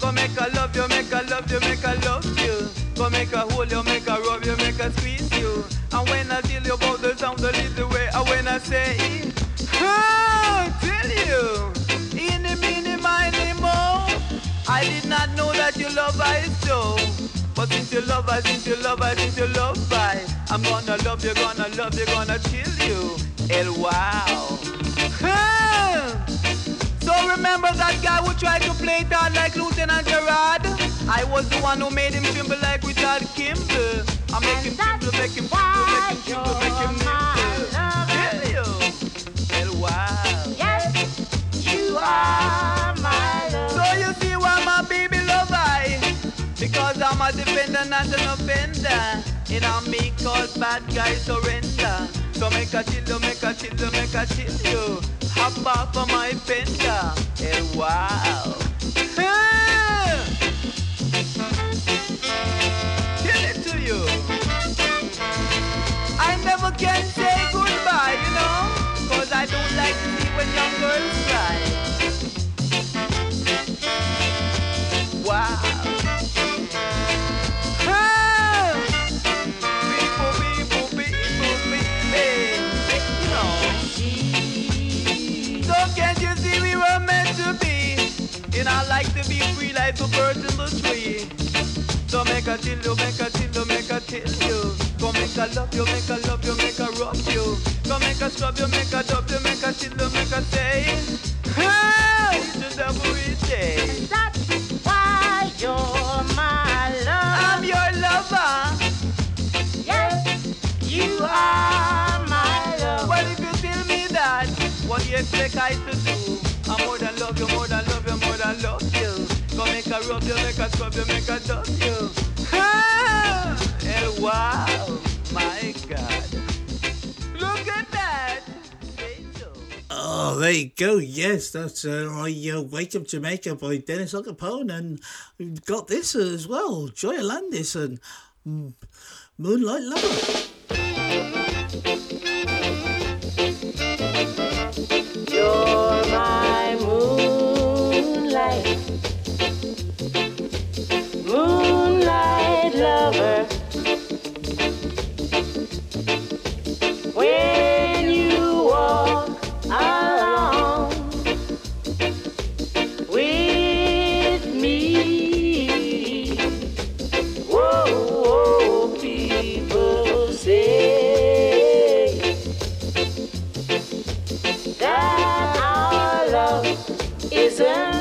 go make a love you, make a love you, make a love you. Go make a hold you, make a rub you, make a squeeze you. And when I tell you about the sound, the little way, and when I say it, oh, tell you, in the mini, miny, mo. I did not know that you love I so. But since you love I, since you love I, since you love I, I'm gonna love you, gonna love you, gonna chill you. El wow. So remember that guy who tried to play it out like Lieutenant Gerard? I was the one who made him tremble like Richard Kimball. I make him tremble, make him tremble, make him tremble, make him nimble. Tell you. El wow. Yes, you are my love. So you see why my baby love I? Because I'm a defender, not an offender. And I me called bad guy surrender. So make a chill make a chill make a chill you apart from my fender. Wow. It to you. I never can say goodbye, you know, cause I don't like to see when young girls be free like the birds in the tree. So make a till you, make a till you, make a till you. Go make a love you, make a love you, make a rock you. Go make a scrub you, make a dub you, make a till you, make a say. Hey, it's every day. That's why you're my love. I'm your lover. Yes, you are my love. Well, if you tell me that, what do you expect I to do? Rub you, make scrub you, make you. Ah, eh, wow, my God. Look at that. Oh, there you go. Yes, that's uh, I uh, Wake Up Jamaica by Dennis Alcapone, and we've got this as well, Joya Landis and mm, Moonlight Lover. You're lover. When you walk along with me, whoa, whoa, people say that our love isn't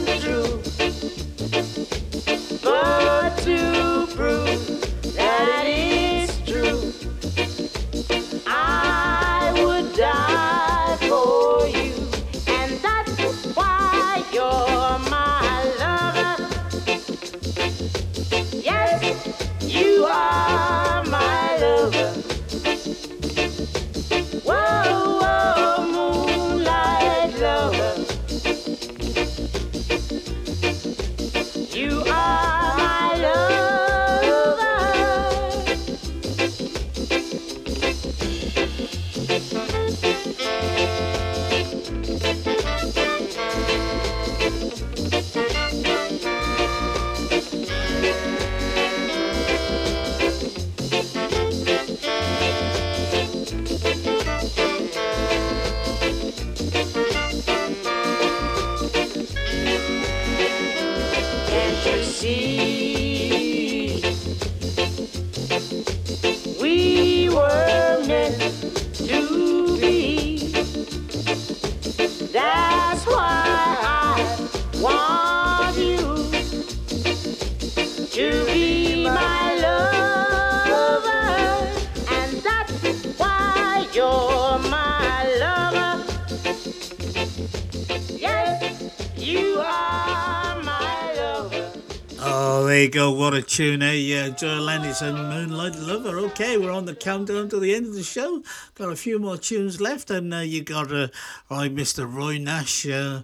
What a tune, eh? Yeah, Joya Landis and Moonlight Lover. Okay, we're on the countdown to the end of the show. Got a few more tunes left, and uh, you got uh, Mr. Roy Nash, uh,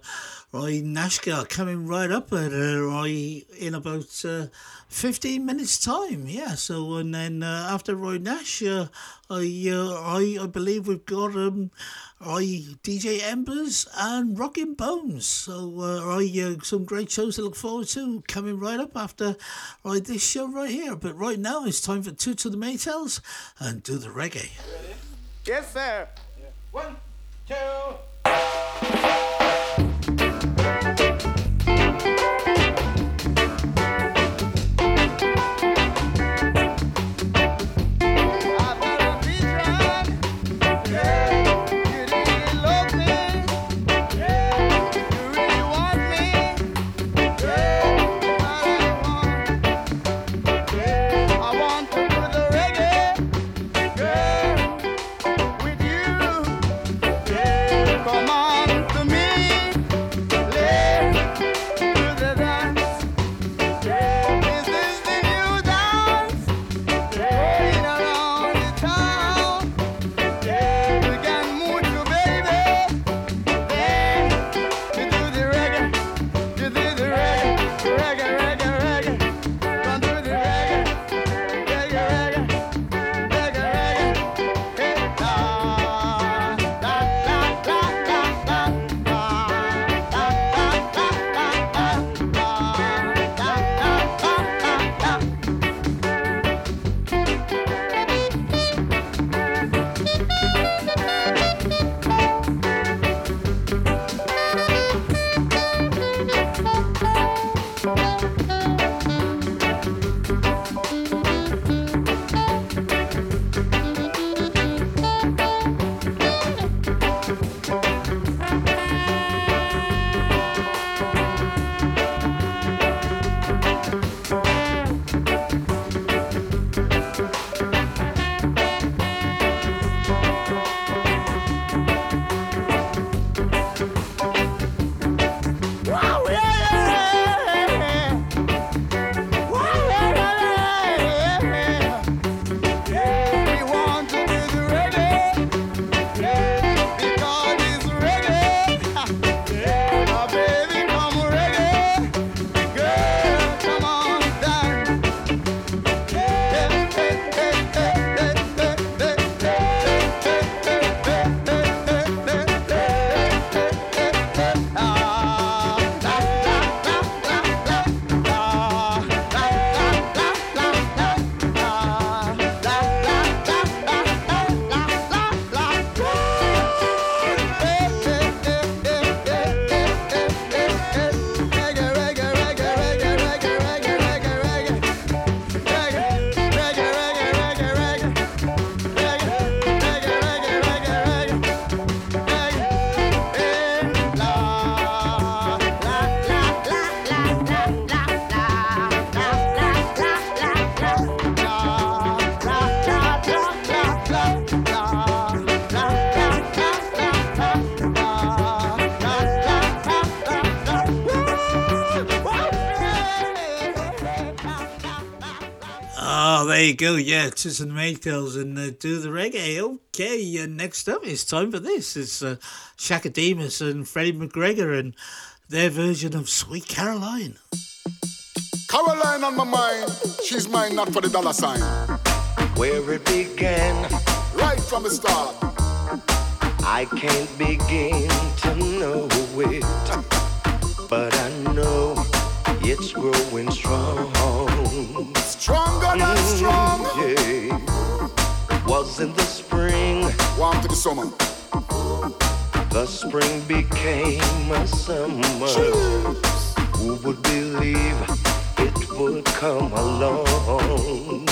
Roy Nashgar coming right up at uh, Roy in about uh, 15 minutes' time. Yeah, so and then uh, after Roy Nash, uh, I, uh, I I believe we've got um, I DJ Embers and Rockin' Bones. So uh, I uh, some great shows to look forward to coming right up after right this show right here. But right now it's time for two to the Maytals and do the reggae. Yes, sir. One, two. Go. Yeah, Toots and Maytals and uh, do the reggae. Okay, uh, next up, it's time for this. It's uh, Chaka Demus and Freddie McGregor and their version of Sweet Caroline. Caroline on my mind, she's mine not for the dollar sign. Where it began, Right from the start, I can't begin to know it, but I know it's growing strong. Stronger than strong. Yeah. Was in the spring, Warm to the summer. the spring became a summer. Who would believe it would come along?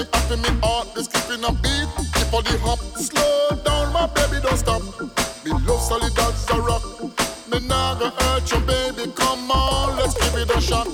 Me happy, me heart is skipping a beat. Keep on the hop, slow down, my baby, don't stop. Me love solid as a rock. Me nah go hurt you, baby. Come on, let's give it a shot.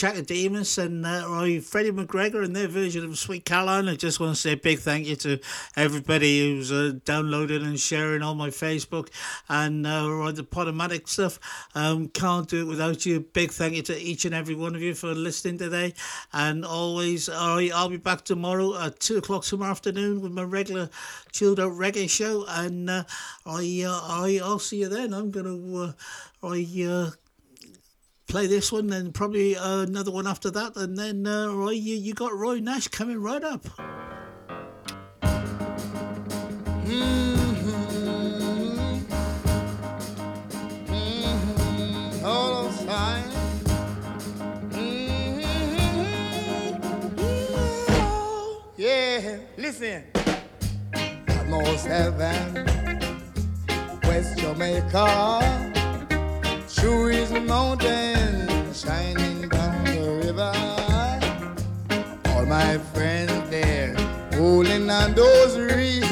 Chaka Demus and uh, Freddie McGregor and their version of Sweet Caroline. I just want to say a big thank you to everybody who's uh, downloading and sharing on my Facebook and uh, the Podomatic stuff. Um, can't do it without you. Big thank you to each and every one of you for listening today. And always, I'll be back tomorrow at 2 o'clock tomorrow afternoon with my regular chilled out reggae show. And uh, I, uh, I, I'll see you then. I'm going to. Uh, I, uh, play this one, then probably uh, another one after that, and then uh, Roy, you, you got Roy Nash coming right up. On, sign. Yeah, listen. Almost heaven, West Jamaica. True is mountain shining down the river. All my friends there holding on those reeds.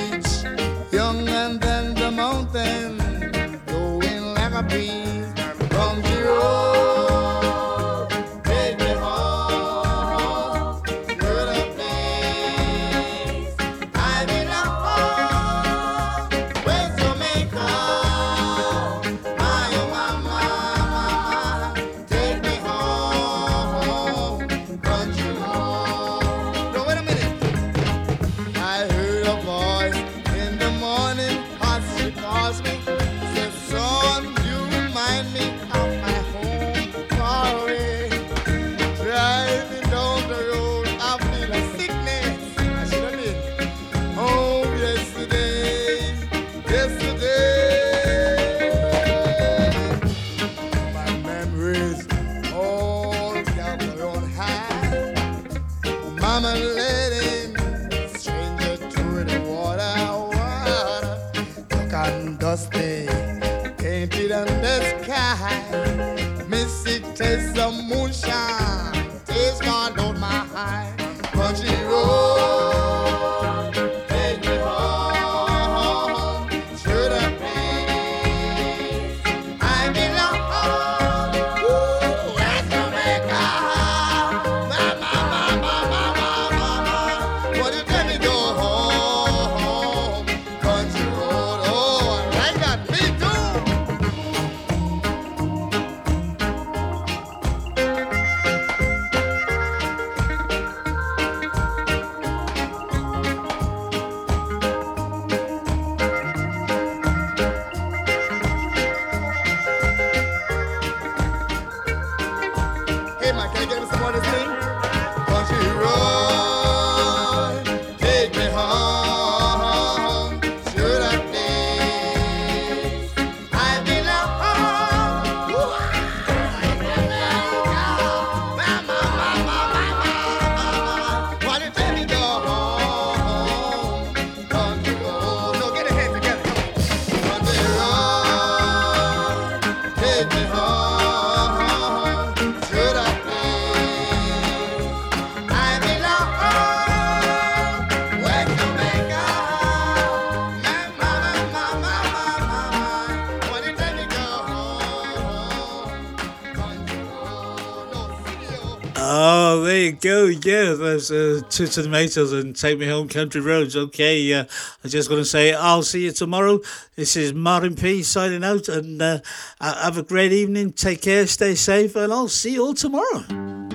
uh, to, to the Tomatoes and Take Me Home Country Roads. Okay, uh, I'm just going to say I'll see you tomorrow. This is Martyn P signing out and uh, have a great evening. Take care, stay safe, and I'll see you all tomorrow.